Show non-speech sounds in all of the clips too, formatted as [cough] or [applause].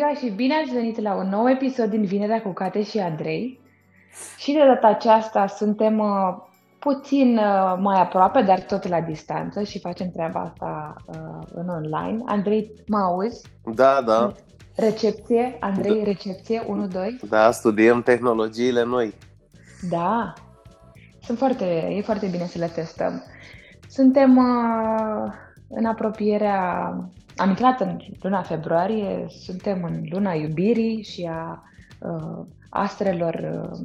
ziua și bine ați venit la un nou episod din Vinerea cu Cate și Andrei. Și de data aceasta suntem uh, puțin uh, mai aproape, dar tot la distanță și facem treaba asta uh, în online. Andrei, mă auzi? Da, da. Recepție, Andrei, da. recepție, 1-2. Da, studiem tehnologiile noi. Da, sunt foarte, e foarte bine să le testăm. Suntem uh, în apropierea, am intrat în luna februarie, suntem în luna iubirii și a uh, astrelor uh,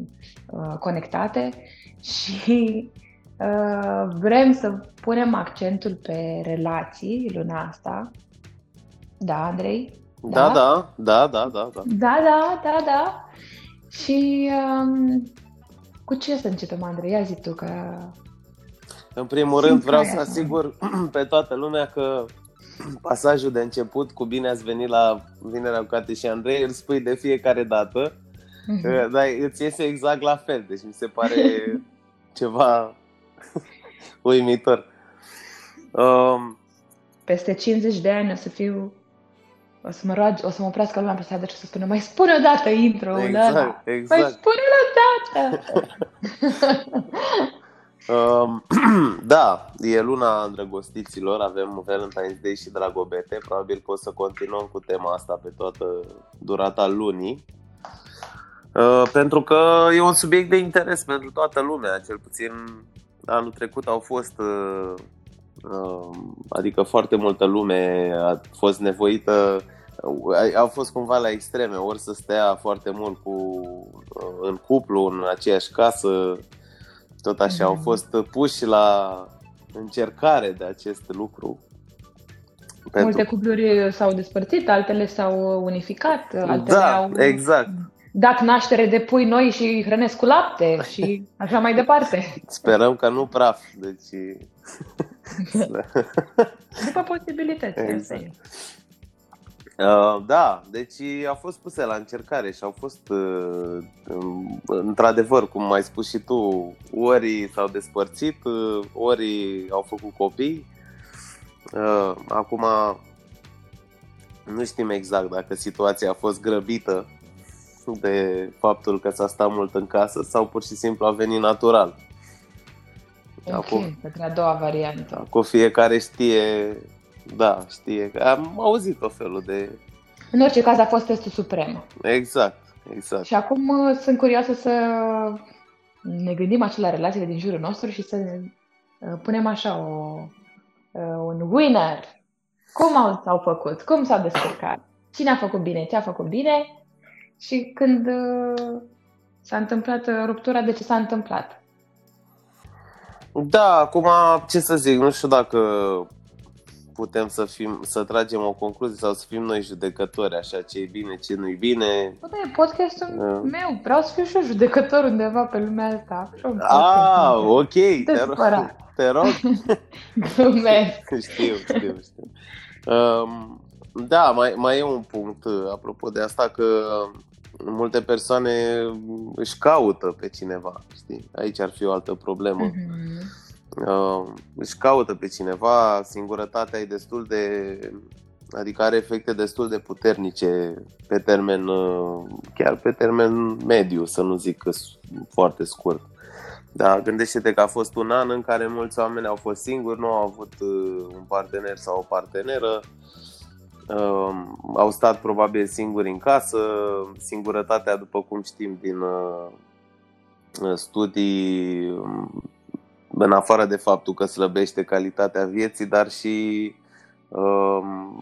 uh, conectate [laughs] și uh, vrem să punem accentul pe relații luna asta. Da, Andrei? Da, da, da, da, da. Da, da, da, da. da. Și um, cu ce să începem, Andrei? Ia zi tu că... În primul rând vreau să asigur [clears throat] pe toată lumea că pasajul de început cu bine ați venit la Vinerea cu Cate și Andrei îl spui de fiecare dată, mm-hmm. dar îți iese exact la fel, deci mi se pare [laughs] ceva [laughs] uimitor. Um, Peste 50 de ani o să fiu o să mă roage, o să mă oprească lumea pe stradă și să spună mai spune o dată intro exact, da? exact. mai spune o dată um, [laughs] [clears throat] da, e luna îndrăgostiților, avem Valentine's Day și Dragobete, probabil că o să continuăm cu tema asta pe toată durata lunii. Uh, pentru că e un subiect de interes pentru toată lumea, cel puțin anul trecut au fost uh, uh, adică foarte multă lume a fost nevoită au fost cumva la extreme, ori să stea foarte mult cu, în cuplu, în aceeași casă, tot așa, mm-hmm. au fost puși la încercare de acest lucru. Pentru... Multe cupluri s-au despărțit, altele s-au unificat, altele da, au exact. dat naștere de pui noi și hrănesc cu lapte și [laughs] așa mai departe. Sperăm că nu praf, deci... [laughs] [laughs] După posibilități. Exact. Uh, da, deci au fost puse la încercare și au fost, uh, într-adevăr, cum ai spus și tu, ori s-au despărțit, uh, ori au făcut copii. Acum nu știm exact dacă situația a fost grăbită de faptul că s-a stat mult în casă sau pur și simplu a venit natural. Ok, acum, către a doua variantă. Acum fiecare știe da, știe. Am auzit o felul de... În orice caz a fost testul suprem. Exact, exact. Și acum uh, sunt curioasă să ne gândim așa la relațiile din jurul nostru și să uh, punem așa o, uh, un winner. Cum au, s-au făcut? Cum s-au descurcat? Cine a făcut bine? Ce a făcut bine? Și când s-a întâmplat ruptura, de ce s-a întâmplat? Da, acum ce să zic, nu știu dacă putem să, fim, să tragem o concluzie sau să fim noi judecători, așa, ce e bine, ce nu-i bine. Bă, da, e podcastul da. meu, vreau să fiu și eu judecător undeva pe lumea asta. Ah, ok, te rog. Te rog. [laughs] [laughs] știu, știu, știu. Um, da, mai, mai e un punct apropo de asta că multe persoane își caută pe cineva, știi? Aici ar fi o altă problemă. Mm-hmm uh, își caută pe cineva, singurătatea e destul de adică are efecte destul de puternice pe termen, uh, chiar pe termen mediu, să nu zic că foarte scurt. Da, gândește-te că a fost un an în care mulți oameni au fost singuri, nu au avut uh, un partener sau o parteneră, uh, au stat probabil singuri în casă, singurătatea, după cum știm din uh, studii, um, în afară de faptul că slăbește calitatea vieții, dar și uh,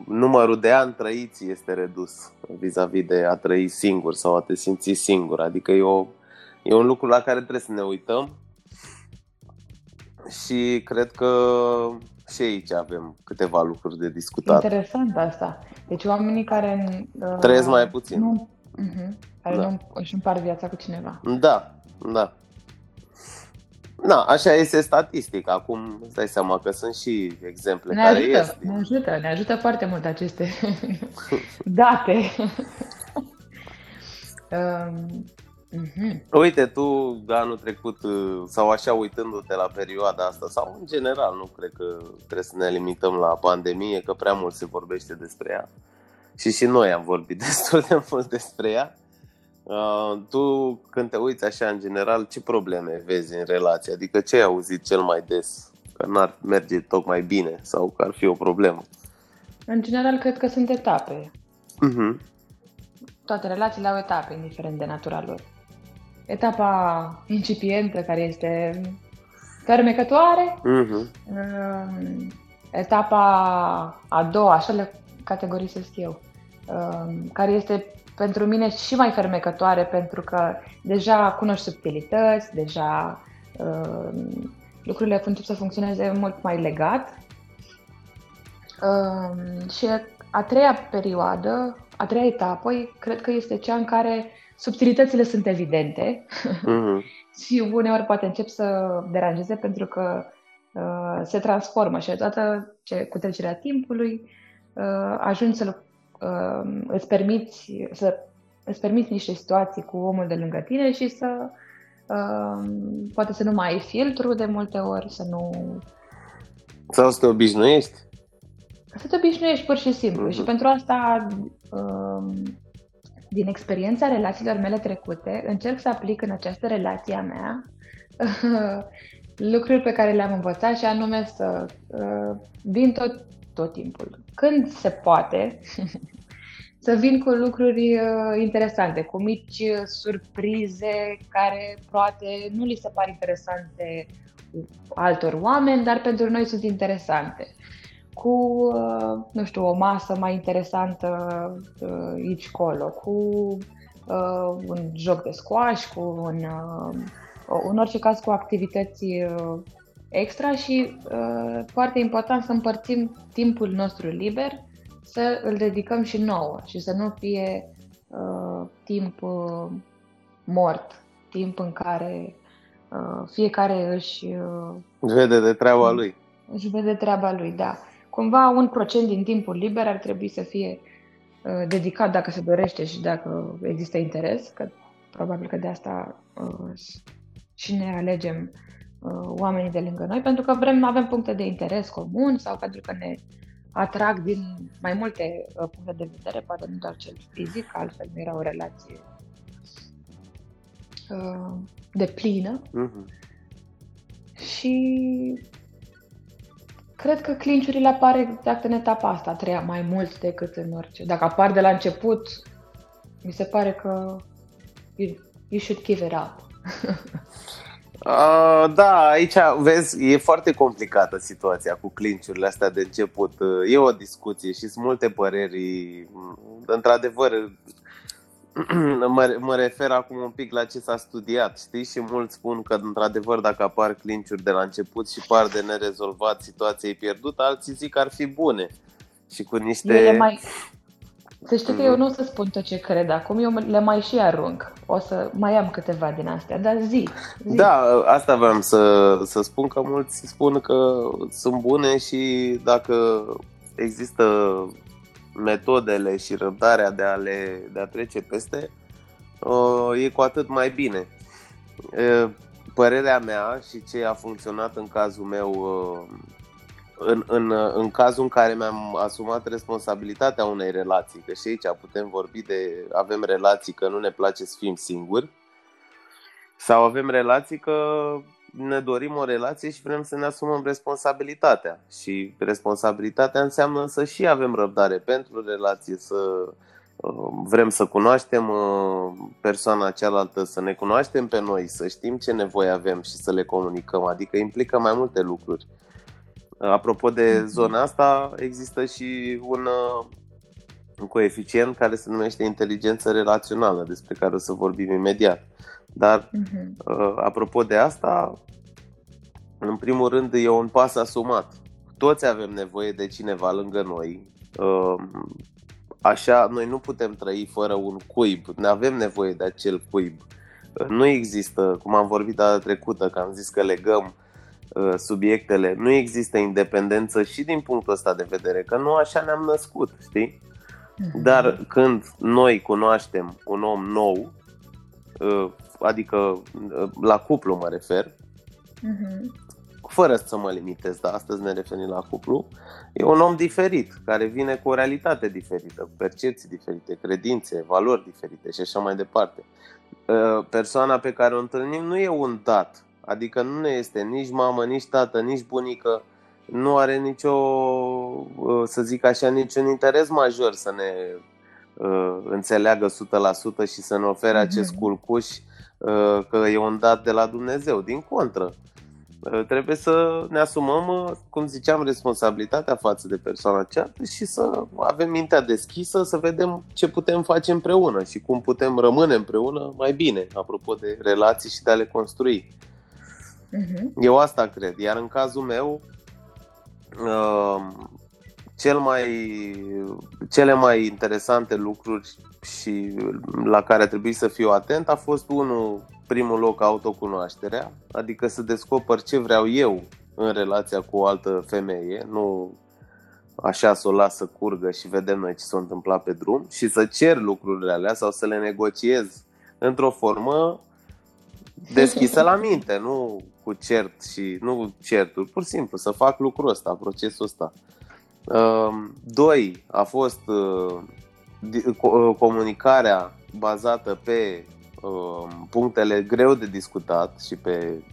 numărul de ani trăiți este redus vis-a-vis de a trăi singur sau a te simți singur. Adică e, o, e un lucru la care trebuie să ne uităm și cred că și aici avem câteva lucruri de discutat. Interesant asta. Deci oamenii care... Uh, Trăiesc mai puțin. Nu, uh-huh, care da. nu își împar viața cu cineva. Da, da. Na, așa este statistic. Acum îți dai seama că sunt și exemple ne care ajută, este. Ne ajută, ne ajută foarte mult aceste [laughs] date. [laughs] um, uh-huh. Uite, tu anul trecut, sau așa uitându-te la perioada asta, sau în general, nu cred că trebuie să ne limităm la pandemie, că prea mult se vorbește despre ea. și și noi am vorbit [laughs] destul de mult despre ea. Uh, tu, când te uiți așa, în general, ce probleme vezi în relație? Adică ce ai auzit cel mai des? Că n-ar merge tocmai bine sau că ar fi o problemă? În general, cred că sunt etape. Uh-huh. Toate relațiile au etape, indiferent de natura lor. Etapa incipientă, care este fermecătoare. Uh-huh. Etapa a doua, așa le categorisesc eu, um, care este pentru mine și mai fermecătoare pentru că deja cunoști subtilități, deja um, lucrurile încep să funcționeze mult mai legat. Um, și a treia perioadă, a treia etapă, cred că este cea în care subtilitățile sunt evidente uh-huh. [laughs] și uneori poate încep să deranjeze pentru că uh, se transformă și toată ce, cu trecerea timpului uh, ajungi să uh, îți permiți să îți permiți niște situații cu omul de lângă tine și să uh, poate să nu mai ai filtru de multe ori, să nu... Sau să te obișnuiești? Să te obișnuiești pur și simplu. Uh-huh. Și pentru asta, uh, din experiența relațiilor mele trecute, încerc să aplic în această relație a mea uh, [laughs] lucruri pe care le-am învățat și anume să uh, vin tot, tot timpul. Când se poate, [laughs] să vin cu lucruri uh, interesante, cu mici uh, surprize care poate nu li se par interesante altor oameni, dar pentru noi sunt interesante. Cu, uh, nu știu, o masă mai interesantă aici colo, cu un joc de squash, cu un, în orice caz cu activități extra și foarte important să împărțim timpul nostru liber să îl dedicăm și nouă și să nu fie uh, timp uh, mort, timp în care uh, fiecare își... Uh, vede de treaba lui. Își vede treaba lui, da. Cumva un procent din timpul liber ar trebui să fie uh, dedicat dacă se dorește și dacă există interes, că probabil că de asta uh, și ne alegem uh, oamenii de lângă noi, pentru că vrem, avem puncte de interes comun sau pentru că ne atrag din mai multe uh, puncte de vedere, poate nu doar cel fizic, altfel nu era o relație uh, de plină. Uh-huh. Și cred că clinciurile apar exact în etapa asta, a treia, mai mult decât în orice. Dacă apar de la început, mi se pare că you, you should give it up. [laughs] Uh, da, aici, vezi, e foarte complicată situația cu clinciurile astea de început. E o discuție și sunt multe păreri. Într-adevăr, [clears throat] mă, mă refer acum un pic la ce s-a studiat, știi? Și mulți spun că, într-adevăr, dacă apar clinciuri de la început și par de nerezolvat, situația e pierdută, alții zic că ar fi bune. Și cu niște... Ele mai, să știi că eu nu o să spun tot ce cred acum, eu le mai și arunc. O să mai am câteva din astea, dar zi. zi. Da, asta vreau să, să spun că mulți spun că sunt bune și dacă există metodele și răbdarea de a, le, de a trece peste, e cu atât mai bine. Părerea mea și ce a funcționat în cazul meu în, în, în cazul în care mi-am asumat responsabilitatea unei relații, că și aici putem vorbi de avem relații că nu ne place să fim singuri, sau avem relații că ne dorim o relație și vrem să ne asumăm responsabilitatea. Și responsabilitatea înseamnă să și avem răbdare pentru relație, să uh, vrem să cunoaștem uh, persoana cealaltă, să ne cunoaștem pe noi, să știm ce nevoie avem și să le comunicăm. Adică implică mai multe lucruri. Apropo de mhm. zona asta, există și un, uh, un coeficient care se numește inteligență relațională, despre care o să vorbim imediat. Dar, uh-huh. apropo de asta, în primul rând, e un pas asumat. Toți avem nevoie de cineva lângă noi. Uh, așa, noi nu putem trăi fără un cuib. Ne avem nevoie de acel cuib. Nu există, cum am vorbit data trecută, că am zis că legăm Uh, subiectele, nu există independență și din punctul ăsta de vedere, că nu așa ne-am născut, știi? Mhm. Dar când noi cunoaștem un om nou, uh, adică uh, la cuplu mă refer, uh-huh. fără să mă limitez, dar astăzi ne referim la cuplu, e un om diferit, care vine cu o realitate diferită, cu percepții diferite, credințe, valori diferite și așa mai departe. Uh, persoana pe care o întâlnim nu e un dat, adică nu ne este nici mamă, nici tată, nici bunică, nu are nicio, uh, să zic așa, niciun interes major să ne uh, înțeleagă 100% și să ne ofere mm-hmm. acest culcuș uh, că e un dat de la Dumnezeu. Din contră, uh, trebuie să ne asumăm, uh, cum ziceam, responsabilitatea față de persoana cealaltă și să avem mintea deschisă, să vedem ce putem face împreună și cum putem rămâne împreună mai bine, apropo de relații și de a le construi. Uh-huh. Eu asta cred. Iar în cazul meu, uh, cel mai, cele mai interesante lucruri și la care trebuie să fiu atent a fost unul, primul loc, autocunoașterea, adică să descoper ce vreau eu în relația cu o altă femeie, nu așa să o las să curgă și vedem noi ce s-a întâmplat pe drum și să cer lucrurile alea sau să le negociez într-o formă deschisă la minte, nu cu cert și nu certuri, pur și simplu să fac lucrul ăsta, procesul ăsta. Ehm, doi, a fost uh, uh, comunicarea bazată pe ehm, punctele greu de discutat și pe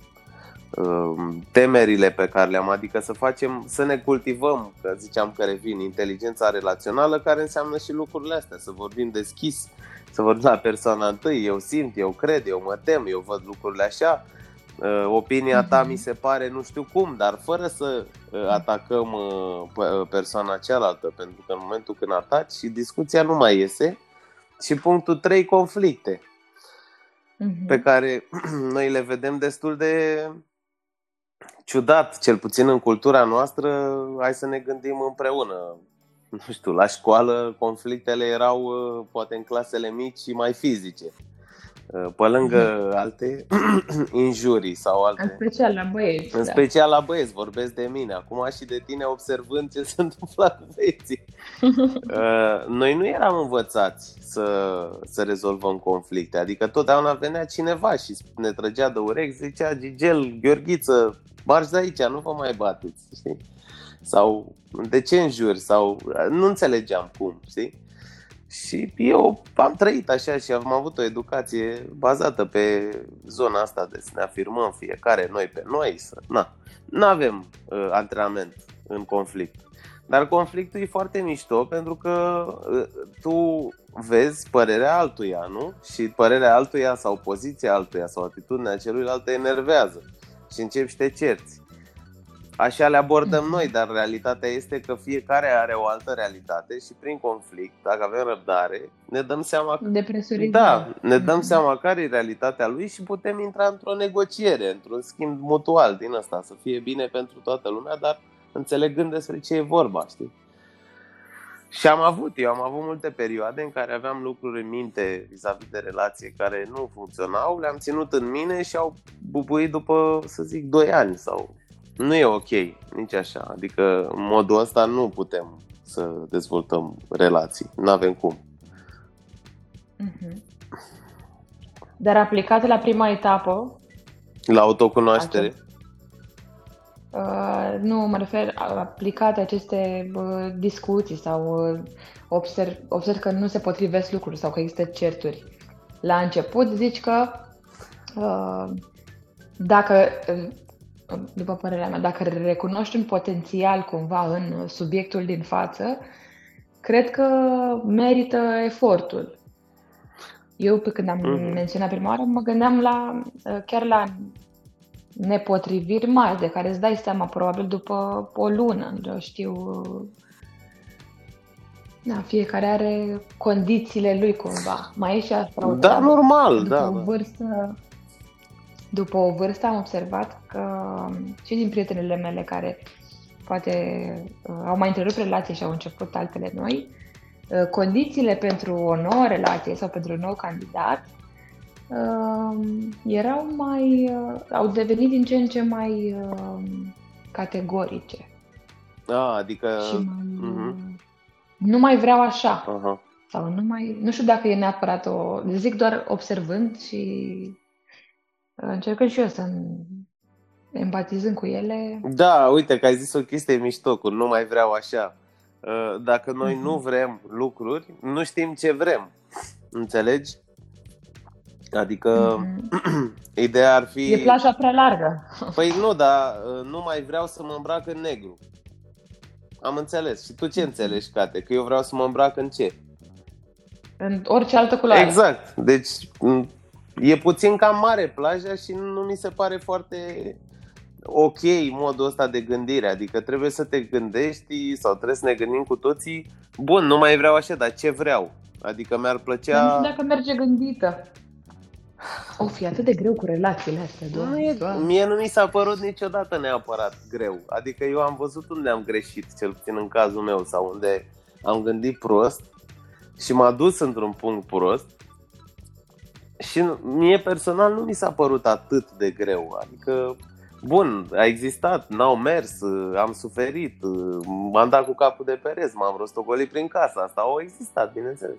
ehm, temerile pe care le-am, adică să facem, să ne cultivăm, că ziceam că revin, inteligența relațională, care înseamnă și lucrurile astea, să vorbim deschis, să vorbim la persoana întâi, eu simt, eu cred, eu mă tem, eu văd lucrurile așa, Uh, opinia ta mhm. mi se pare nu știu cum, dar fără să uh, atacăm uh, persoana cealaltă, pentru că în momentul când ataci, discuția nu mai iese. Și punctul 3, conflicte, uh-huh. pe care [clears throat] noi le vedem destul de ciudat, cel puțin în cultura noastră, hai să ne gândim împreună. Nu știu, la școală conflictele erau poate în clasele mici și mai fizice. Uh, pe lângă mhm. alte [clears throat] injurii sau alte... În special la băieți. În da. special la băieți, vorbesc de mine. Acum și de tine observând ce [laughs] se întâmplă cu băieții. [laughs] Uh, noi nu eram învățați să, să rezolvăm conflicte. Adică totdeauna venea cineva și ne trăgea de urechi, zicea Gigel, Gheorghiță, marși de aici, nu vă mai bateți. Știi? Sau de ce înjuri? Sau nu înțelegeam cum, știi? Și eu am trăit așa și am avut o educație bazată pe zona asta de să ne afirmăm fiecare noi pe noi, să na, nu avem uh, antrenament în conflict. Dar conflictul e foarte mișto pentru că uh, tu vezi părerea altuia, nu? Și părerea altuia sau poziția altuia sau atitudinea celuilalt te enervează și începi și te cerți. Așa le abordăm noi, dar realitatea este că fiecare are o altă realitate și prin conflict, dacă avem răbdare, ne dăm seama că... De Da, ne dăm seama care e realitatea lui și putem intra într-o negociere, într-un schimb mutual din asta, să fie bine pentru toată lumea, dar înțelegând despre ce e vorba, știi? Și am avut, eu am avut multe perioade în care aveam lucruri în minte vis-a-vis de relație care nu funcționau, le-am ținut în mine și au bubuit după, să zic, 2 ani sau nu e ok, nici așa. Adică în modul ăsta nu putem să dezvoltăm relații. Nu avem cum. Mm-hmm. Dar aplicat la prima etapă? La autocunoaștere? Acest... Uh, nu, mă refer aplicate aceste uh, discuții sau uh, observ, observ că nu se potrivesc lucruri sau că există certuri. La început zici că uh, dacă după părerea mea, dacă recunoști un potențial cumva în subiectul din față, cred că merită efortul. Eu, pe când am mm-hmm. menționat prima oară, mă gândeam la, chiar la nepotriviri mari, de care îți dai seama probabil după o lună, eu știu. Da, fiecare are condițiile lui cumva. Mai e și asta. Da, normal, după da. o da. Vârstă, după o vârstă am observat că și din prietenele mele care poate uh, au mai întrerupt relații și au început altele noi, uh, condițiile pentru o nouă relație sau pentru un nou candidat uh, erau mai, au devenit din ce în ce mai categorice. Ah, adică... Și mai, uh-huh. Nu mai vreau așa. Uh-huh. Sau nu mai... Nu știu dacă e neapărat o... Zic doar observând și încercând și eu să empatizând cu ele. Da, uite că ai zis o chestie mișto, cu nu mai vreau așa. Uh, dacă noi nu mhm. vrem lucruri, nu știm ce vrem. Înțelegi? Adică mm-hmm. [clears throat] ideea ar fi... E plaja prea largă. Păi nu, dar uh, nu mai vreau să mă îmbrac în negru. Am înțeles. Și tu ce înțelegi, Cate? Că eu vreau să mă îmbrac în ce? În orice altă culoare. Exact. Deci e puțin cam mare plaja și nu mi se pare foarte ok modul ăsta de gândire. Adică trebuie să te gândești sau trebuie să ne gândim cu toții bun, nu mai vreau așa, dar ce vreau? Adică mi-ar plăcea... Nu știu dacă merge gândită. O fi atât de greu cu relațiile astea, doamne, nu e, doamne. Mie nu mi s-a părut niciodată neapărat greu. Adică eu am văzut unde am greșit, cel puțin în cazul meu, sau unde am gândit prost și m-a dus într-un punct prost și mie personal nu mi s-a părut atât de greu. Adică, bun, a existat, n-au mers, am suferit, m-am dat cu capul de pereți, m-am rostogolit prin casa asta, au existat, bineînțeles.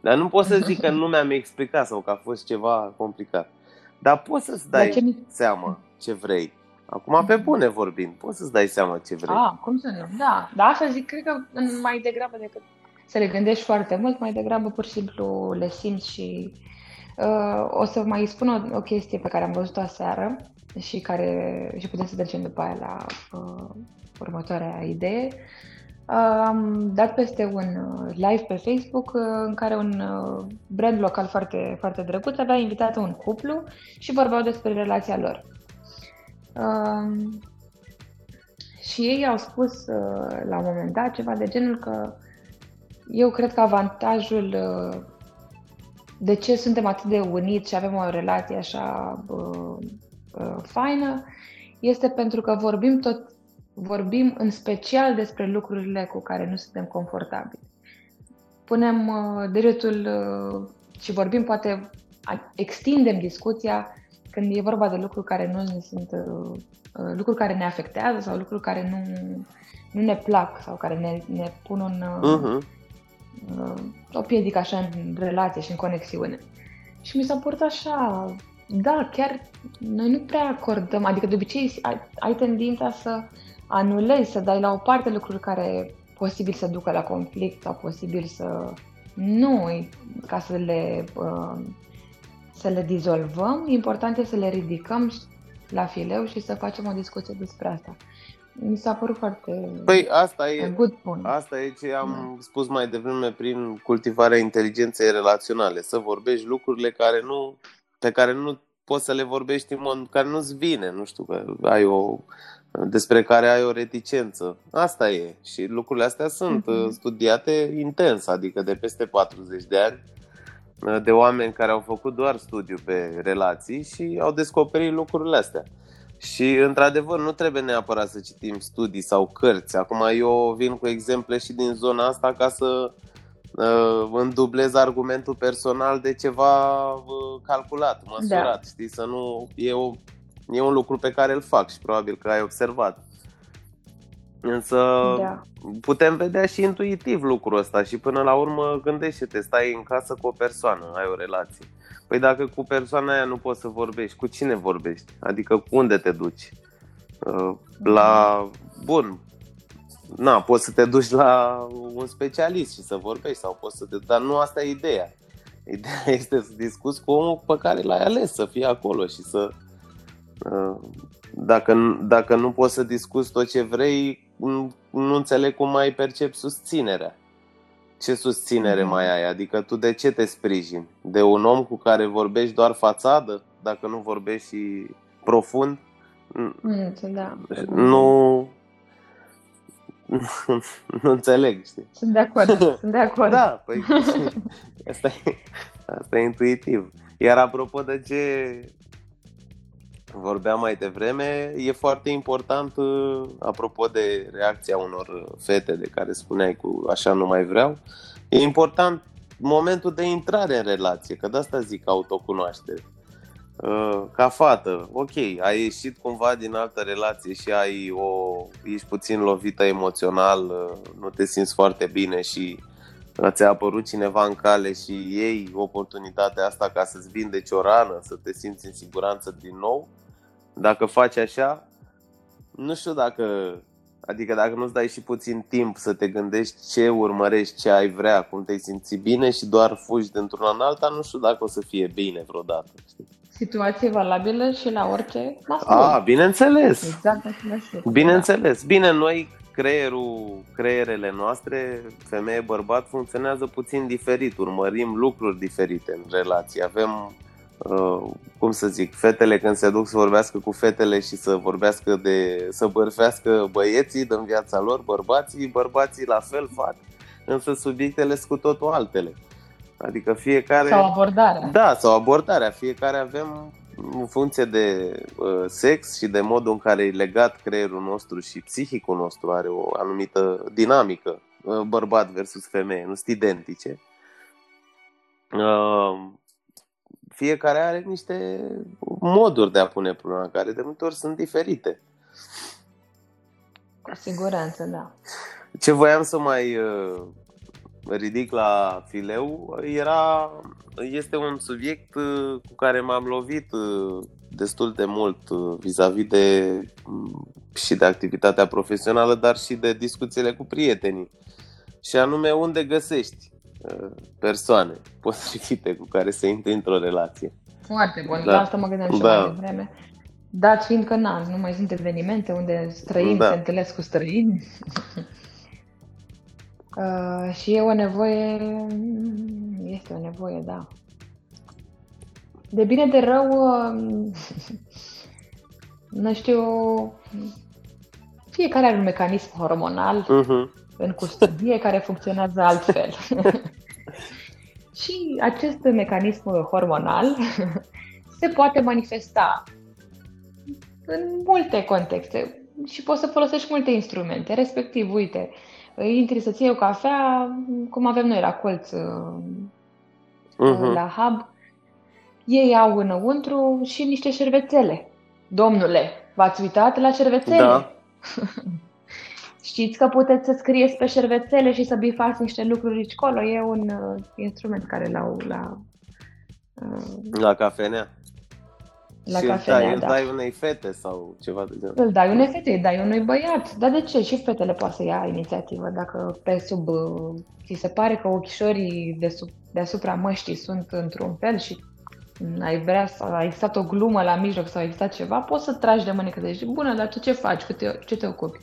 Dar nu pot să [laughs] zic că nu mi-am explicat sau că a fost ceva complicat. Dar poți să-ți dai ce seama ce vrei. Acum, pe bune vorbind, poți să-ți dai seama ce vrei. Ah, cum să nu? Da, da, asta zic, cred că mai degrabă decât să le gândești foarte mult, mai degrabă pur și simplu le simți și uh, o să mai spun o, o chestie pe care am văzut-o aseară și care și putem să trecem după aia la uh, următoarea idee. Am dat peste un uh, live pe Facebook uh, în care un uh, brand local foarte, foarte drăguț avea invitat un cuplu și vorbeau despre relația lor. Um, și ei au spus la un moment dat ceva de genul că eu cred că avantajul de ce suntem atât de uniți și avem o relație așa uh, uh, faină este pentru că vorbim tot vorbim în special despre lucrurile cu care nu suntem confortabili. Punem uh, degetul uh, și vorbim, poate extindem discuția când e vorba de lucruri care nu ne sunt uh, uh, lucruri care ne afectează sau lucruri care nu, nu ne plac sau care ne, ne pun un, uh-huh. Uh, o piedică așa în relație și în conexiune. Și mi s-a părut așa, da, chiar noi nu prea acordăm, adică de obicei ai, ai tendința să anulezi, să dai la o parte lucruri care posibil să ducă la conflict sau posibil să nu, ca să le, uh, să le dizolvăm, important este să le ridicăm la fileu și să facem o discuție despre asta. Mi s-a părut foarte Păi asta e, good point. asta e ce am da. spus mai devreme prin cultivarea inteligenței relaționale, să vorbești lucrurile care nu, pe care nu poți să le vorbești în mod care nu-ți vine, nu știu, că ai o despre care ai o reticență. Asta e. Și lucrurile astea sunt uh-huh. studiate intens, adică de peste 40 de ani, uh, de oameni care au făcut doar studiu pe relații și au descoperit lucrurile astea. Și, într-adevăr, nu trebuie neapărat să citim studii sau cărți. Acum, eu vin cu exemple și din zona asta ca să uh, îndublez argumentul personal de ceva uh, calculat, măsurat, da. știi? Să nu... E o E un lucru pe care îl fac și probabil că ai observat. Însă da. putem vedea și intuitiv lucrul ăsta și până la urmă gândește-te, stai în casă cu o persoană, ai o relație. Păi dacă cu persoana aia nu poți să vorbești, cu cine vorbești? Adică cu unde te duci? Uh, la... Bun, na, poți să te duci la un specialist și să vorbești sau poți să te... Dar nu asta e ideea. Ideea [laughs] este să discuți cu omul pe care l-ai ales să fie acolo și să dacă, dacă nu poți să discuți tot ce vrei, nu înțeleg cum mai percep susținerea. Ce susținere mm. mai ai? Adică tu de ce te sprijini? De un om cu care vorbești doar fațadă? Dacă nu vorbești și profund? Mm, da. Nu, [laughs] nu înțeleg, știi? Sunt de acord, sunt de acord. [laughs] Da, păi [laughs] asta e, asta e intuitiv. Iar apropo de ce vorbeam mai devreme, e foarte important, uh, apropo de reacția unor fete de care spuneai cu așa nu mai vreau, e important momentul de intrare în relație, că de asta zic autocunoaștere. Uh, ca fată, ok, ai ieșit cumva din altă relație și ai o, ești puțin lovită emoțional, uh, nu te simți foarte bine și ți-a apărut cineva în cale și iei oportunitatea asta ca să-ți vindeci o rană, să te simți în siguranță din nou, dacă faci așa, nu știu dacă, adică dacă nu-ți dai și puțin timp să te gândești ce urmărești, ce ai vrea, cum te simți bine și doar fugi dintr-una în alta, nu știu dacă o să fie bine vreodată. Știi? Situație valabilă și la orice mascul. A, bineînțeles. Exact același lucru. Bineînțeles. Bine, noi, creierul, creierele noastre, femeie-bărbat, funcționează puțin diferit. Urmărim lucruri diferite în relație. Avem Uh, cum să zic, fetele când se duc să vorbească cu fetele și să vorbească de, să bărfească băieții din viața lor, bărbații, bărbații la fel fac, însă subiectele sunt cu totul altele. Adică fiecare... Sau abordarea. Da, sau abordarea. Fiecare avem în funcție de uh, sex și de modul în care e legat creierul nostru și psihicul nostru are o anumită dinamică, uh, bărbat versus femeie, nu sunt identice. Uh, fiecare are niște moduri de a pune problema, care de multe ori sunt diferite. Cu siguranță, da. Ce voiam să mai uh, ridic la fileu era, este un subiect uh, cu care m-am lovit uh, destul de mult vis-a-vis de mm, și de activitatea profesională, dar și de discuțiile cu prietenii. Și anume unde găsești persoane [laughs] potrivite cu care să intri într-o relație. Foarte bun, da. la asta mă gândeam și da. mai devreme. Dat fiind că na, nu mai sunt evenimente unde străini da. se întâlnesc cu străini. [laughs] uh, și e o nevoie, este o nevoie, da. De bine de rău, uh, [laughs] nu știu, fiecare are un mecanism hormonal uh-huh în custodie care funcționează altfel. [laughs] și acest mecanism hormonal [laughs] se poate manifesta în multe contexte și poți să folosești multe instrumente, respectiv, uite, intri să-ți iei o cafea, cum avem noi la colț uh-huh. la hub, ei au înăuntru și niște șervețele. Domnule, v-ați uitat la șervețele? Da. [laughs] Știți că puteți să scrieți pe șervețele și să bifați niște lucruri aici colo. E un uh, instrument care l-au la... Uh, la cafenea? La și cafenea, îl dai, da. îl dai unei fete sau ceva de genul? Îl dai unei fete, îl dai unui băiat. Dar de ce? Și fetele poate să ia inițiativă. Dacă pe sub... Uh, ți se pare că ochișorii de sub, deasupra măștii sunt într-un fel și ai vrea să a existat o glumă la mijloc sau a existat ceva, poți să tragi de mânecă de bună, dar tu ce faci? Cu te, ce te ocupi?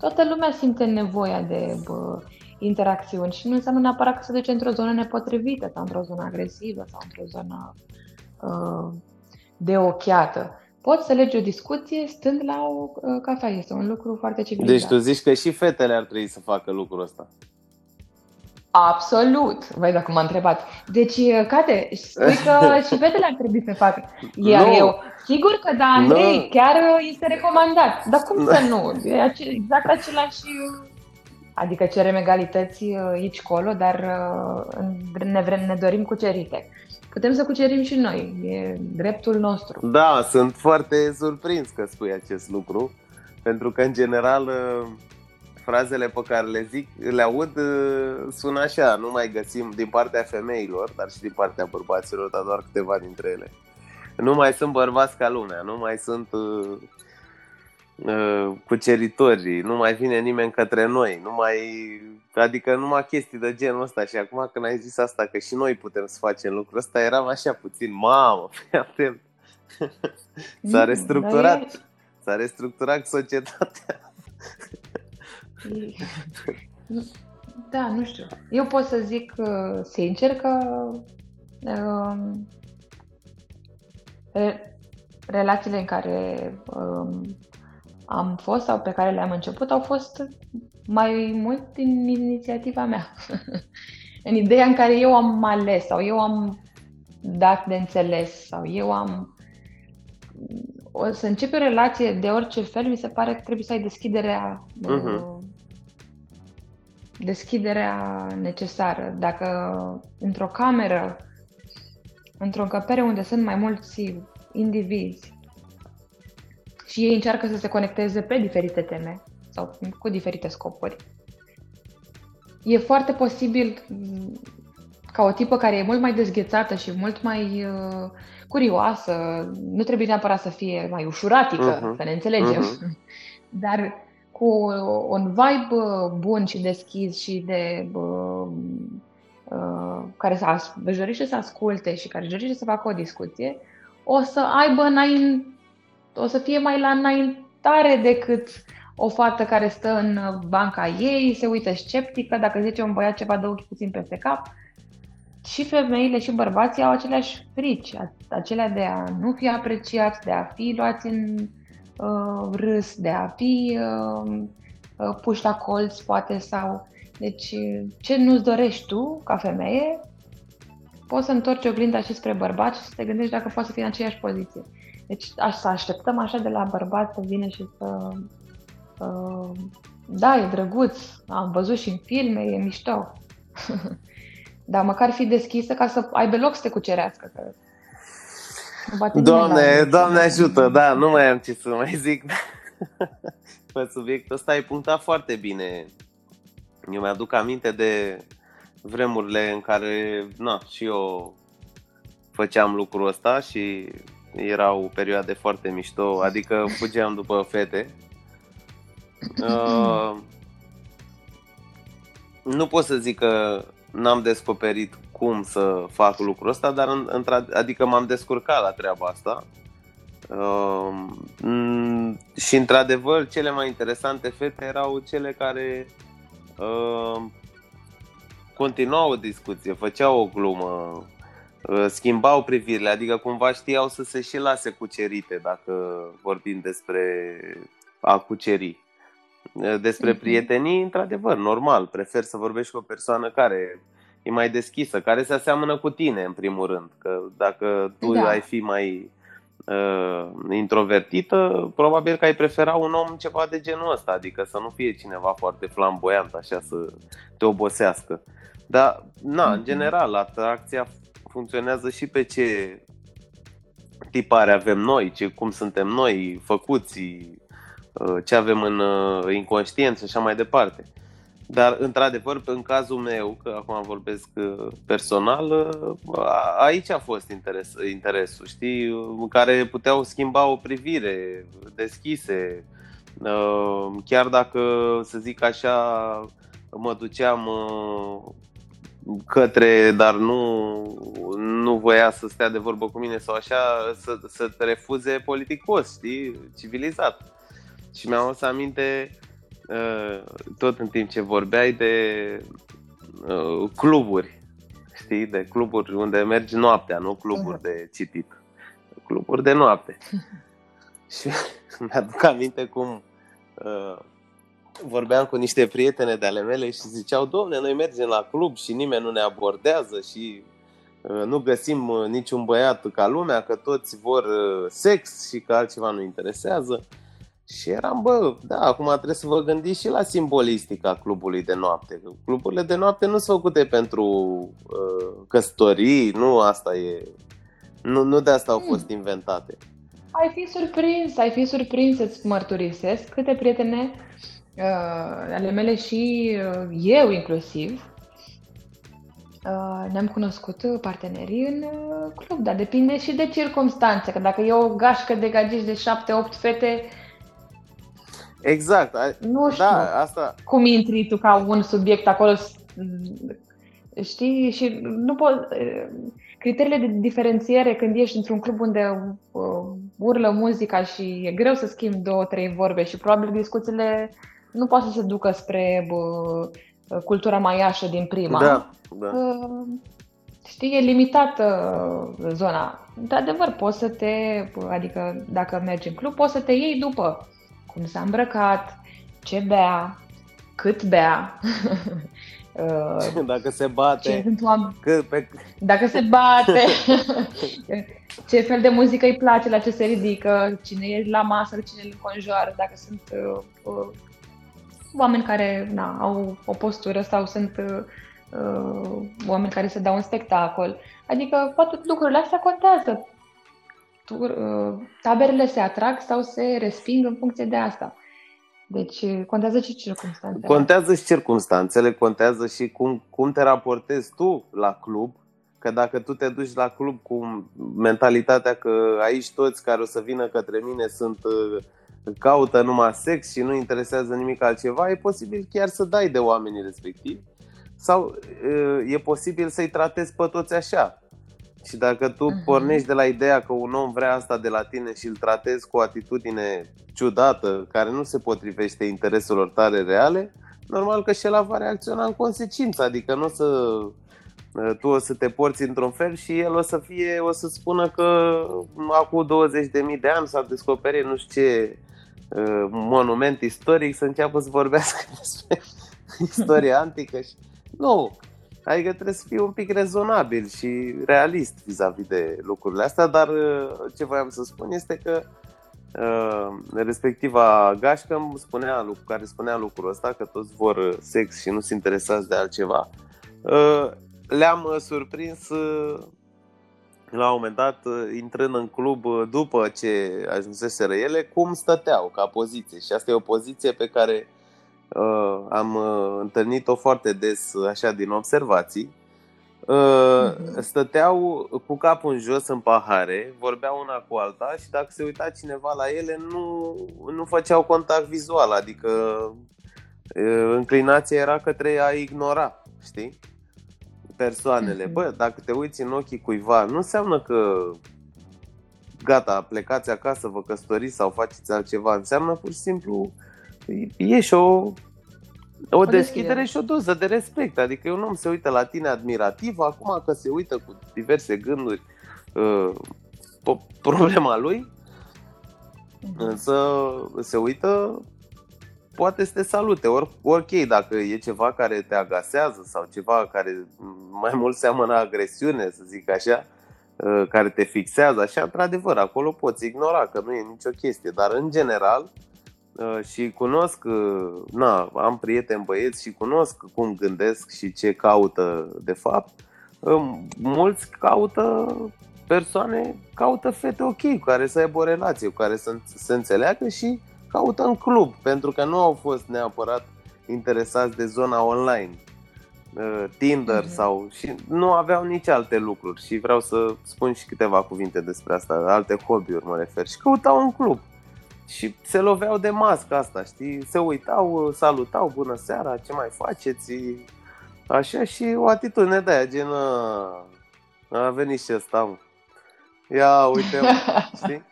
toată lumea simte nevoia de bă, interacțiuni și nu înseamnă neapărat că se duce într-o zonă nepotrivită sau într-o zonă agresivă sau într-o zonă uh, de ochiată. Poți să legi o discuție stând la o uh, cafea. Este un lucru foarte civilizat. Deci tu zici că și fetele ar trebui să facă lucrul ăsta. Absolut. Vai, dacă m-a întrebat. Deci, uh, Cate, spui că [laughs] și fetele ar trebui să facă. Iar no. eu, sigur că da, Andrei, no. chiar uh, este recomandat. Dar cum no. să [laughs] nu? E exact același... Uh, adică cerem egalități aici, colo, dar ne, vrem, ne dorim cucerite. Putem să cucerim și noi. E dreptul nostru. Da, sunt foarte surprins că spui acest lucru. Pentru că, în general, frazele pe care le zic, le aud, uh, sună așa, nu mai găsim din partea femeilor, dar și din partea bărbaților, dar doar câteva dintre ele. Nu mai sunt bărbați ca lumea, nu mai sunt uh, uh, cuceritori, nu mai vine nimeni către noi, nu mai, adică numai chestii de genul ăsta și acum când ai zis asta că și noi putem să facem lucrul ăsta, eram așa puțin, mamă, [laughs] fii atent. S-a mm, restructurat, s-a restructurat societatea. Da, nu știu. Eu pot să zic uh, sincer că uh, relațiile în care uh, am fost sau pe care le-am început au fost mai mult din inițiativa mea. [laughs] în ideea în care eu am ales sau eu am dat de înțeles sau eu am o să începi o relație de orice fel, mi se pare că trebuie să ai deschiderea uh-huh deschiderea necesară. Dacă într-o cameră, într-o încăpere unde sunt mai mulți indivizi și ei încearcă să se conecteze pe diferite teme sau cu diferite scopuri, e foarte posibil ca o tipă care e mult mai dezghețată și mult mai uh, curioasă, nu trebuie neapărat să fie mai ușuratică, uh-huh. să ne înțelegem, uh-huh. [laughs] dar cu un vibe bun și deschis și de uh, uh, care să își dorește să asculte și care își dorește să facă o discuție, o să aibă înainte, o să fie mai la înaintare decât o fată care stă în banca ei, se uită sceptică, dacă zice un băiat ceva, dă ochii puțin peste cap. Și femeile și bărbații au aceleași frici, acelea de a nu fi apreciați, de a fi luați în uh, râs, de a fi uh, uh, puși la colț, poate, sau... Deci, ce nu-ți dorești tu, ca femeie, poți să întorci oglinda și spre bărbat și să te gândești dacă poți să fii în aceeași poziție. Deci, aș, să așteptăm așa de la bărbat să vină și să... Uh, da, e drăguț, am văzut și în filme, e mișto. [laughs] Dar măcar fi deschisă ca să aibă loc să te cucerească. Că Doamne, Doamne ajută, da, nu mai am ce să mai zic [laughs] pe subiectul ăsta. Ai punctat foarte bine. Eu mi-aduc aminte de vremurile în care, na, și eu făceam lucrul ăsta și erau perioade foarte mișto, adică fugeam după fete. Uh, nu pot să zic că n-am descoperit cum să fac lucrul ăsta, dar adică m-am descurcat la treaba asta. Uh, și într-adevăr, cele mai interesante fete erau cele care uh, continuau o discuție, făceau o glumă, uh, schimbau privirile, adică cumva știau să se și lase cucerite dacă vorbim despre a cuceri. Despre mhm. prietenii, într-adevăr, normal. Prefer să vorbești cu o persoană care e mai deschisă, care se aseamănă cu tine, în primul rând. Că dacă tu da. ai fi mai uh, introvertită, probabil că ai prefera un om ceva de genul ăsta, adică să nu fie cineva foarte flamboyant, așa să te obosească. Dar, na, în mhm. general, atracția funcționează și pe ce tipare avem noi, ce, cum suntem noi, făcuți, uh, ce avem în uh, inconștient și așa mai departe. Dar, într-adevăr, în cazul meu, că acum vorbesc uh, personal, aici a fost interes, interesul, știi, în care puteau schimba o privire deschise, chiar dacă, să zic așa, mă duceam către, dar nu, nu voia să stea de vorbă cu mine sau așa, să, să te refuze politicos, știi, civilizat. Și mi-am adus aminte, uh, tot în timp ce vorbeai, de uh, cluburi, știi, de cluburi unde mergi noaptea, nu cluburi uh-huh. de citit, cluburi de noapte. [laughs] și [laughs] mi-aduc aminte cum uh, vorbeam cu niște prietene de ale mele și ziceau, domne, noi mergem la club și nimeni nu ne abordează și uh, nu găsim uh, niciun băiat ca lumea, că toți vor uh, sex și că altceva nu interesează. Și eram, bă, da, acum trebuie să vă gândiți și la simbolistica clubului de noapte. Cluburile de noapte nu sunt făcute pentru uh, căsătorii, nu asta e. Nu, nu de asta au fost hmm. inventate. Ai fi surprins, ai fi surprins să-ți mărturisesc câte prietene uh, ale mele și uh, eu inclusiv, uh, ne-am cunoscut partenerii în uh, club, dar depinde și de circunstanțe, că dacă e o gașcă de gagici de 7-8 fete, Exact. Nu da, știu da, asta... cum intri tu ca un subiect acolo, știi, și nu pot... Uh, criteriile de diferențiere când ești într-un club unde uh, urlă muzica și e greu să schimbi două, trei vorbe și probabil discuțiile nu poate să se ducă spre bă, cultura maiașă din prima. Da, da. Știi, e limitată zona. Într-adevăr, poți să te, adică dacă mergi în club, poți să te iei după cum s-a îmbrăcat, ce bea, cât bea. [laughs] Dacă se bate. Ce sunt oameni. Cât pe... Dacă se bate. [laughs] ce fel de muzică îi place, la ce se ridică, cine e la masă, cine îl înconjoară, dacă sunt uh, uh, oameni care na, au o postură sau sunt uh, oameni care se dau un spectacol. Adică toate lucrurile astea contează. Uh, taberele se atrag sau se resping în funcție de asta. Deci contează și circunstanțele. Contează și circunstanțele, contează și cum, cum te raportezi tu la club. Că dacă tu te duci la club cu mentalitatea că aici toți care o să vină către mine sunt uh, caută numai sex și nu interesează nimic altceva, e posibil chiar să dai de oamenii respectivi sau e posibil să-i tratezi pe toți așa. Și dacă tu uh-huh. pornești de la ideea că un om vrea asta de la tine și îl tratezi cu o atitudine ciudată, care nu se potrivește intereselor tale reale, normal că și el va reacționa în consecință, adică nu o să tu o să te porți într-un fel și el o să fie, o să spună că acum 20.000 de ani s-a descoperit nu știu ce monument istoric să înceapă să vorbească [laughs] despre istoria antică și nu, Adică trebuie să fii un pic rezonabil și realist vis-a-vis de lucrurile astea, dar uh, ce voiam să spun este că uh, respectiva gașcă spunea, care spunea lucrul ăsta, că toți vor sex și nu sunt interesați de altceva. Uh, le-am surprins la un moment dat, intrând în club după ce ajunseseră ele, cum stăteau ca poziție. Și asta e o poziție pe care uh, am uh, întâlnit-o foarte des așa din observații. Uh, uh-huh. Stăteau cu capul în jos în pahare, vorbeau una cu alta și dacă se uita cineva la ele nu, nu făceau contact vizual, adică uh, înclinația era către a ignora, știi? Persoanele. Uh-huh. Bă, dacă te uiți în ochii cuiva, nu înseamnă că gata, plecați acasă, vă căsătoriți sau faceți altceva, înseamnă pur și simplu uh, e și o, o, o deschidere și o doză de respect. Adică un om se uită la tine admirativ, acum că se uită cu diverse gânduri uh, problema lui, mhm. însă se uită poate să te salute. Or, ok, dacă e ceva care te agasează sau ceva care mai mult seamănă agresiune, să zic așa, uh, care te fixează, așa, într-adevăr, acolo poți ignora că nu e nicio chestie. Dar, în general, Uh, și cunosc, uh, na, am prieteni băieți și cunosc cum gândesc și ce caută de fapt. Uh, mulți caută persoane, caută fete ok, cu care să aibă o relație, cu care să se înțeleagă și caută în club, pentru că nu au fost neapărat interesați de zona online, Tinder mm-hmm. sau și nu aveau nici alte lucruri și vreau să spun și câteva cuvinte despre asta, alte hobby-uri mă refer și căutau un club și se loveau de masca asta, știi? Se uitau, salutau, bună seara, ce mai faceți? Așa și o atitudine de aia, gen a venit și ăsta, Ia, uite, [laughs] știi?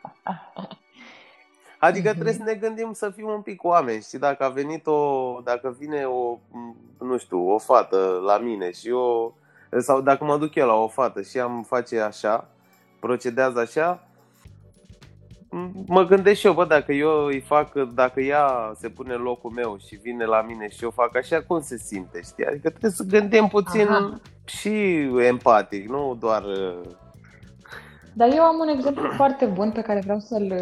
Adică trebuie să ne gândim să fim un pic oameni, știi? Dacă a venit o, dacă vine o, nu știu, o fată la mine și eu, sau dacă mă duc eu la o fată și am face așa, procedează așa, mă gândesc și eu, bă, dacă eu îi fac, dacă ea se pune în locul meu și vine la mine și eu fac așa, cum se simte, știi? Adică trebuie să gândim puțin Aha. și empatic, nu doar... Uh, Dar eu am un exemplu foarte bun pe care vreau să-l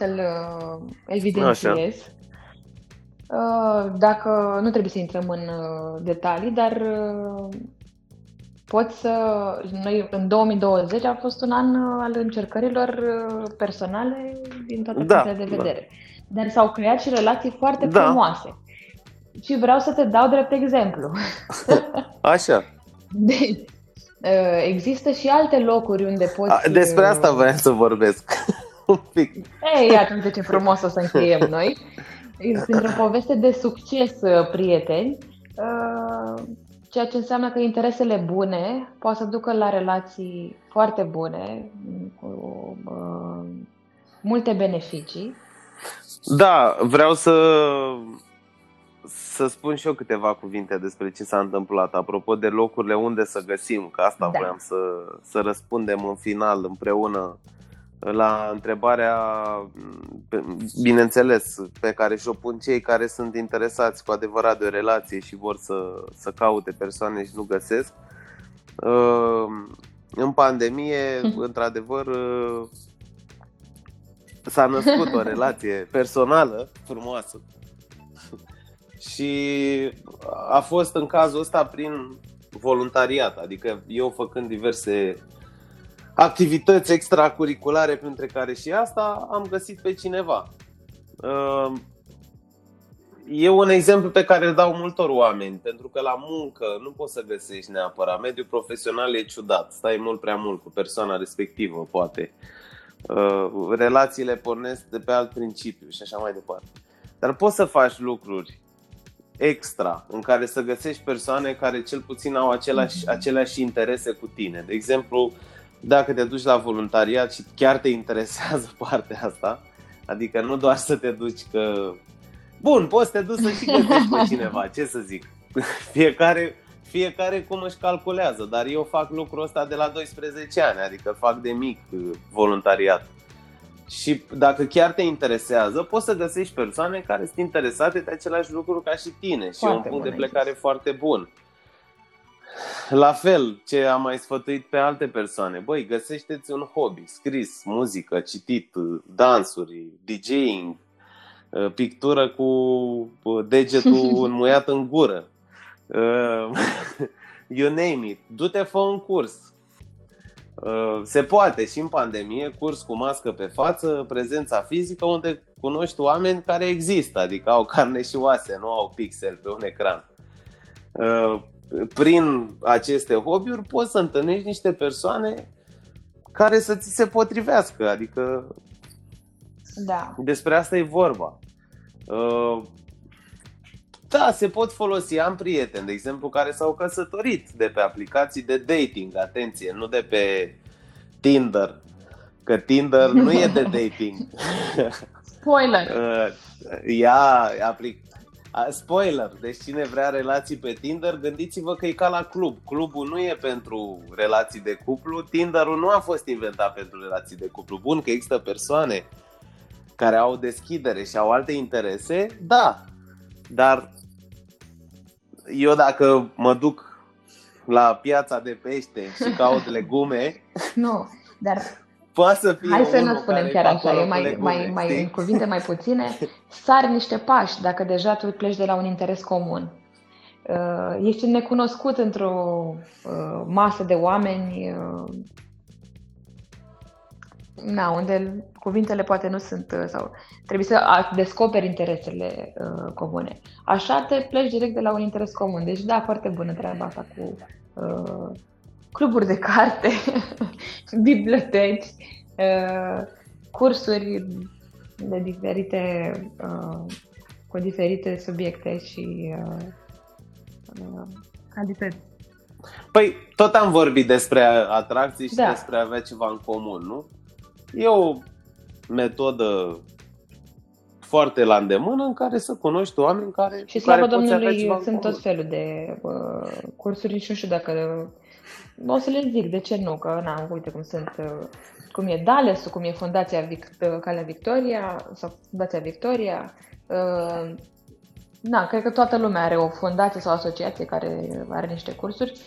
să-l uh, evidențiez. Așa. Uh, dacă nu trebuie să intrăm în detalii, dar poți să... Noi, în 2020 a fost un an uh, al încercărilor uh, personale din toate da, punctele de da. vedere. Da. Dar s-au creat și relații foarte da. frumoase. Și vreau să te dau drept exemplu. [laughs] Așa. Deci, uh, există și alte locuri unde poți... A, despre asta vreau să vorbesc. Un pic. Ei, atunci ce frumos o să încheiem noi. [laughs] Într-o poveste de succes, prieteni, Ceea ce înseamnă că interesele bune poate să ducă la relații foarte bune, cu uh, multe beneficii. Da, vreau să, să spun și eu câteva cuvinte despre ce s-a întâmplat. Apropo de locurile unde să găsim, că asta da. vreau să, să răspundem în final împreună la întrebarea, bineînțeles, pe care și-o pun cei care sunt interesați cu adevărat de o relație și vor să, să caute persoane și nu găsesc. Uh, în pandemie, [laughs] într-adevăr, uh, s-a născut o relație personală frumoasă [laughs] și a fost în cazul ăsta prin voluntariat, adică eu făcând diverse activități extracurriculare, printre care și asta, am găsit pe cineva. Ehm, e un exemplu pe care îl dau multor oameni, pentru că la muncă nu poți să găsești neapărat. Mediul profesional e ciudat, stai mult prea mult cu persoana respectivă, poate. uh, relațiile pornesc de pe alt principiu și așa mai departe. Dar poți să faci lucruri extra în care să găsești persoane care cel puțin au aceleași, mm-hmm. aceleași interese cu tine. De exemplu, dacă te duci la voluntariat și chiar te interesează [laughs] partea asta, adică nu doar să te duci că... Bun, poți să te duci să și găsești pe cineva, ce să zic. [laughs] Fiecare, fiecare cum își calculează, dar eu fac lucrul ăsta de la 12 ani, adică fac de mic uh, voluntariat. Și dacă chiar te interesează, poți să găsești persoane care sunt interesate de același lucru ca și tine și e un punct de plecare foarte bun. La fel, ce am mai sfătuit pe alte persoane, băi, găsește-ți un hobby, scris, muzică, citit, dansuri, DJing, uh, pictură cu uh, degetul [laughs] înmuiat în gură, uh, [laughs] you name it, du-te, fă un curs, se poate și în pandemie, curs cu mască pe față, prezența fizică, unde cunoști oameni care există, adică au carne și oase, nu au pixel pe un ecran prin aceste hobby-uri poți să întâlnești niște persoane care să ți se potrivească. Adică da. despre asta e vorba. Uh, da, se pot folosi. Am prieteni, de exemplu, care s-au căsătorit de pe aplicații de dating, atenție, nu de pe Tinder. Că Tinder nu e de [laughs] dating. Spoiler! [laughs] Ea aplic- Spoiler, deci cine vrea relații pe Tinder, gândiți-vă că e ca la club. Clubul nu e pentru relații de cuplu, Tinderul nu a fost inventat pentru relații de cuplu. Bun că există persoane care au deschidere și au alte interese, da, dar eu dacă mă duc la piața de pește și caut legume... [laughs] Nu, dar Poate să fie Hai să nu spunem chiar așa, e mai, mai, mai, în cuvinte mai puține, sari niște pași dacă deja tu pleci de la un interes comun. Uh, ești necunoscut într-o uh, masă de oameni uh, na, unde cuvintele poate nu sunt sau trebuie să descoperi interesele uh, comune. Așa te pleci direct de la un interes comun. Deci da, foarte bună treaba asta cu uh, cluburi de carte, [laughs] biblioteci, uh, cursuri de diferite, uh, cu diferite subiecte și uh, calități. Păi, tot am vorbit despre atracții și da. despre a avea ceva în comun, nu? E o metodă foarte la îndemână în care să cunoști oameni care Și slavă care Domnului sunt tot felul de uh, cursuri și nu știu dacă o să le zic, de ce nu, că na, uite cum sunt, uh, cum e Dales, cum e Fundația Vic- uh, Calea Victoria sau Fundația Victoria. Uh, na, cred că toată lumea are o fundație sau o asociație care are niște cursuri.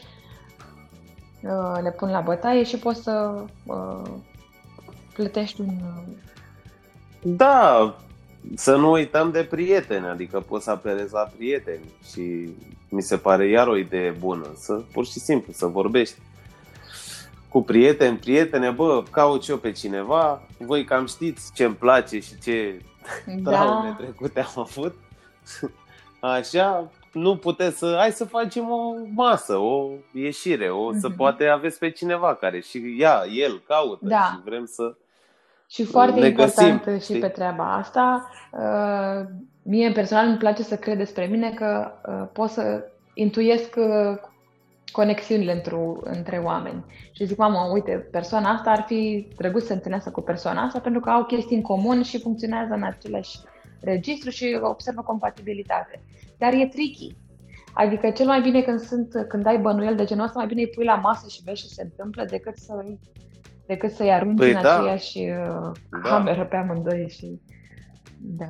Le pun la bătaie și poți să plătești un... Da, să nu uităm de prieteni, adică poți să apelezi la prieteni și mi se pare iar o idee bună, să pur și simplu să vorbești cu prieteni, prietene, bă, caut eu pe cineva, voi cam știți ce îmi place și ce da. traume trecute am avut. Așa, nu puteți să, hai să facem o masă, o ieșire, o, mm-hmm. să mhm. poate aveți pe cineva care și ea, el caută da. și vrem să și foarte ne important găsim, și știi? pe treaba asta, uh, mie personal îmi place să cred despre mine că uh, pot să intuiesc uh, conexiunile între, între oameni. Și zic, mamă, uite, persoana asta ar fi drăguț să întâlnească cu persoana asta pentru că au chestii în comun și funcționează în același registru și observă compatibilitate. Dar e tricky. Adică cel mai bine când sunt, când ai bănuiel de genul ăsta, mai bine îi pui la masă și vezi ce se întâmplă decât să decât să-i arunci păi în da. aceeași uh, da. cameră pe amândoi și... Da.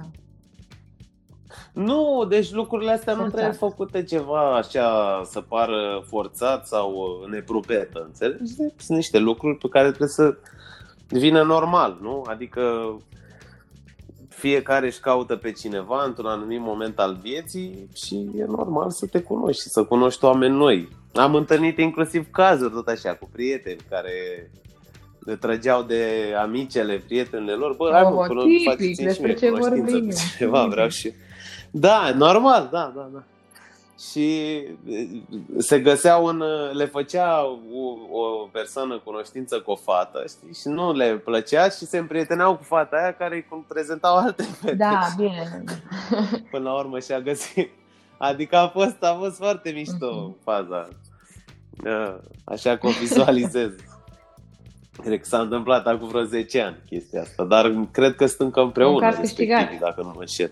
Nu, deci lucrurile astea forțat. nu trebuie făcute ceva așa să pară forțat sau uh, neprupetă, înțelegi? Sunt niște lucruri pe care trebuie să vină normal, nu? Adică fiecare își caută pe cineva într-un anumit moment al vieții și e normal să te cunoști și să cunoști oameni noi. Am întâlnit inclusiv cazuri tot așa cu prieteni care le trăgeau de amicele, prietenele lor, bă, hai mă, până faceți și mie ce vorbim. Ceva, vreau și... Da, normal, da, da, da. și se găseau în, le făcea o, o persoană cunoștință cu o fată, știi? Și nu le plăcea și se împrieteneau cu fata aia care îi prezentau alte [laughs] fete. Da, bine. [laughs] Până la urmă și-a găsit. Adică a fost, a fost foarte mișto uh-huh. faza. Așa că o vizualizez. Cred că s-a întâmplat acum vreo 10 ani chestia asta, dar cred că sunt încă împreună, respectiv, dacă nu mă înșel.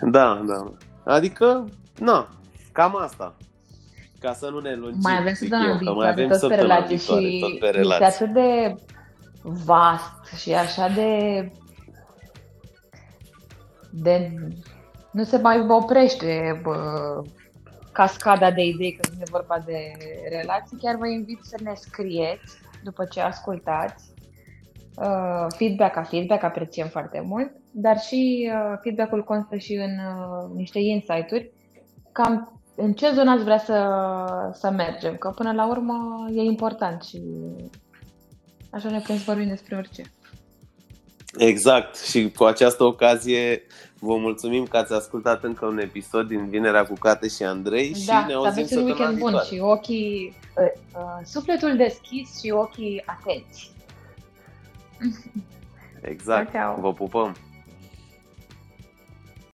Da, da. Adică, na, cam asta. Ca să nu ne lungim. Mai avem săptămâna viitoare, mai avem tot pe relații și tot pe relații. este atât de vast și așa de de nu se mai oprește bă, cascada de idei când e vorba de relații. Chiar vă invit să ne scrieți după ce ascultați. Uh, feedback ca feedback apreciem foarte mult, dar și uh, feedback-ul constă și în uh, niște insight-uri cam în ce zonă ați vrea să, să mergem, că până la urmă e important și așa ne putem să vorbim despre orice. Exact și cu această ocazie vă mulțumim că ați ascultat încă un episod din Vinerea cu Cate și Andrei da, și ne auzim să un weekend bun și ochii, uh, uh, sufletul deschis și ochii atenți. Exact, vă pupăm!